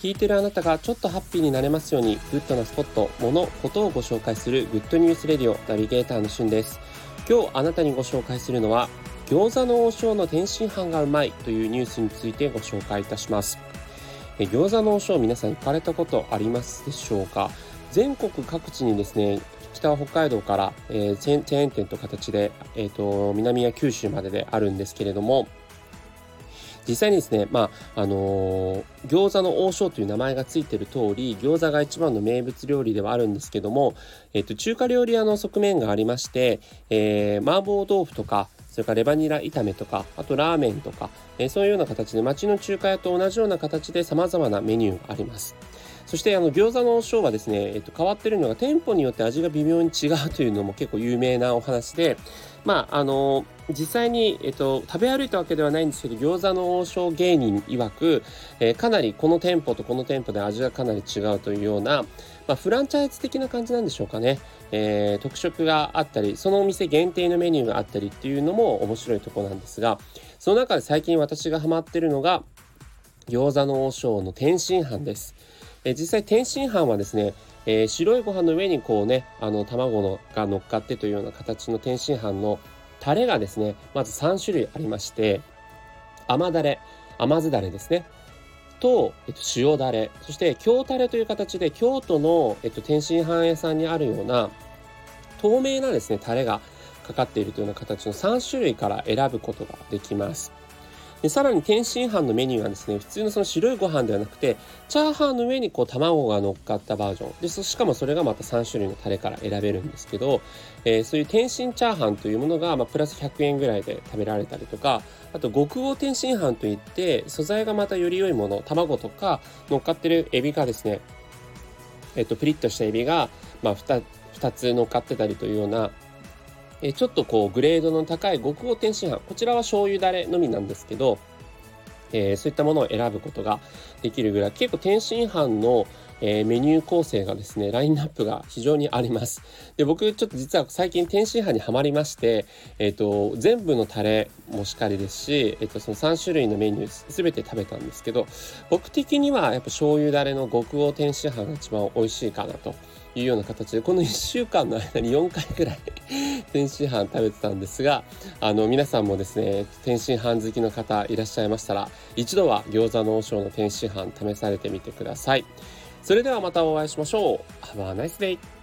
聞いてるあなたがちょっとハッピーになれますようにグッドなスポット、もの、ことをご紹介する Good News Radio ナビゲーターのしゅんです。今日あなたにご紹介するのは餃子の王将の天津飯がうまいというニュースについてご紹介いたします。え餃子の王将皆さん行かれたことありますでしょうか？全国各地にですね北は北海道から、えー、チェーン店という形で、えーと南や九州までであるんですけれども実際にですね、まあ、あのー、餃子の王将という名前がついてる通り、餃子が一番の名物料理ではあるんですけども、えっ、と、中華料理屋の側面がありまして、えー、麻婆豆腐とか、それからレバニラ炒めとか、あとラーメンとか、えー、そういうような形で町の中華屋と同じような形で様々なメニューがあります。そしてあの餃子の王将はですね、えっと、変わってるのが店舗によって味が微妙に違うというのも結構有名なお話で、まあ、あの実際に、えっと、食べ歩いたわけではないんですけど餃子の王将芸人曰く、えー、かなりこの店舗とこの店舗で味がかなり違うというような、まあ、フランチャイズ的な感じなんでしょうかね、えー、特色があったりそのお店限定のメニューがあったりっていうのも面白いところなんですがその中で最近私がハマってるのが餃子の王将の天津飯です。え実際天津飯はですね、えー、白いご飯の上にこうねあの卵のが乗っかってというような形の天津飯のタレがですねまず3種類ありまして甘だれ甘酢だれですねと、えっと、塩だれそして京タレという形で京都の、えっと、天津飯屋さんにあるような透明なですねタレがかかっているというような形の3種類から選ぶことができます。でさらに天津飯のメニューはですね普通のその白いご飯ではなくてチャーハンの上にこう卵が乗っかったバージョン。でしかもそれがまた3種類のタレから選べるんですけど、えー、そういう天津チャーハンというものが、まあ、プラス100円ぐらいで食べられたりとかあと極黄天津飯といって素材がまたより良いもの卵とか乗っかってるエビがですねえっとプリッとしたエビが、まあ2、2, つ乗っかってたりというようなえちょっとこうグレードの高い極黄天津飯こちらは醤油だれのみなんですけど、えー、そういったものを選ぶことができるぐらい結構天津飯の、えー、メニュー構成がですねラインナップが非常にあります。で僕ちょっと実は最近天津飯にはまりまして、えーと、全部のタレもしっかりですし、えーと、その3種類のメニュー全て食べたんですけど僕的にはやっぱ醤油だれの極黄天津飯が一番美味しいかなというような形でこの1週間の間に4回ぐらい天津飯食べてたんですがあの皆さんもですね天津飯好きの方いらっしゃいましたら一度は餃子の王将の天津飯試されてみてください。それではまたお会いしましょう。Have a nice day!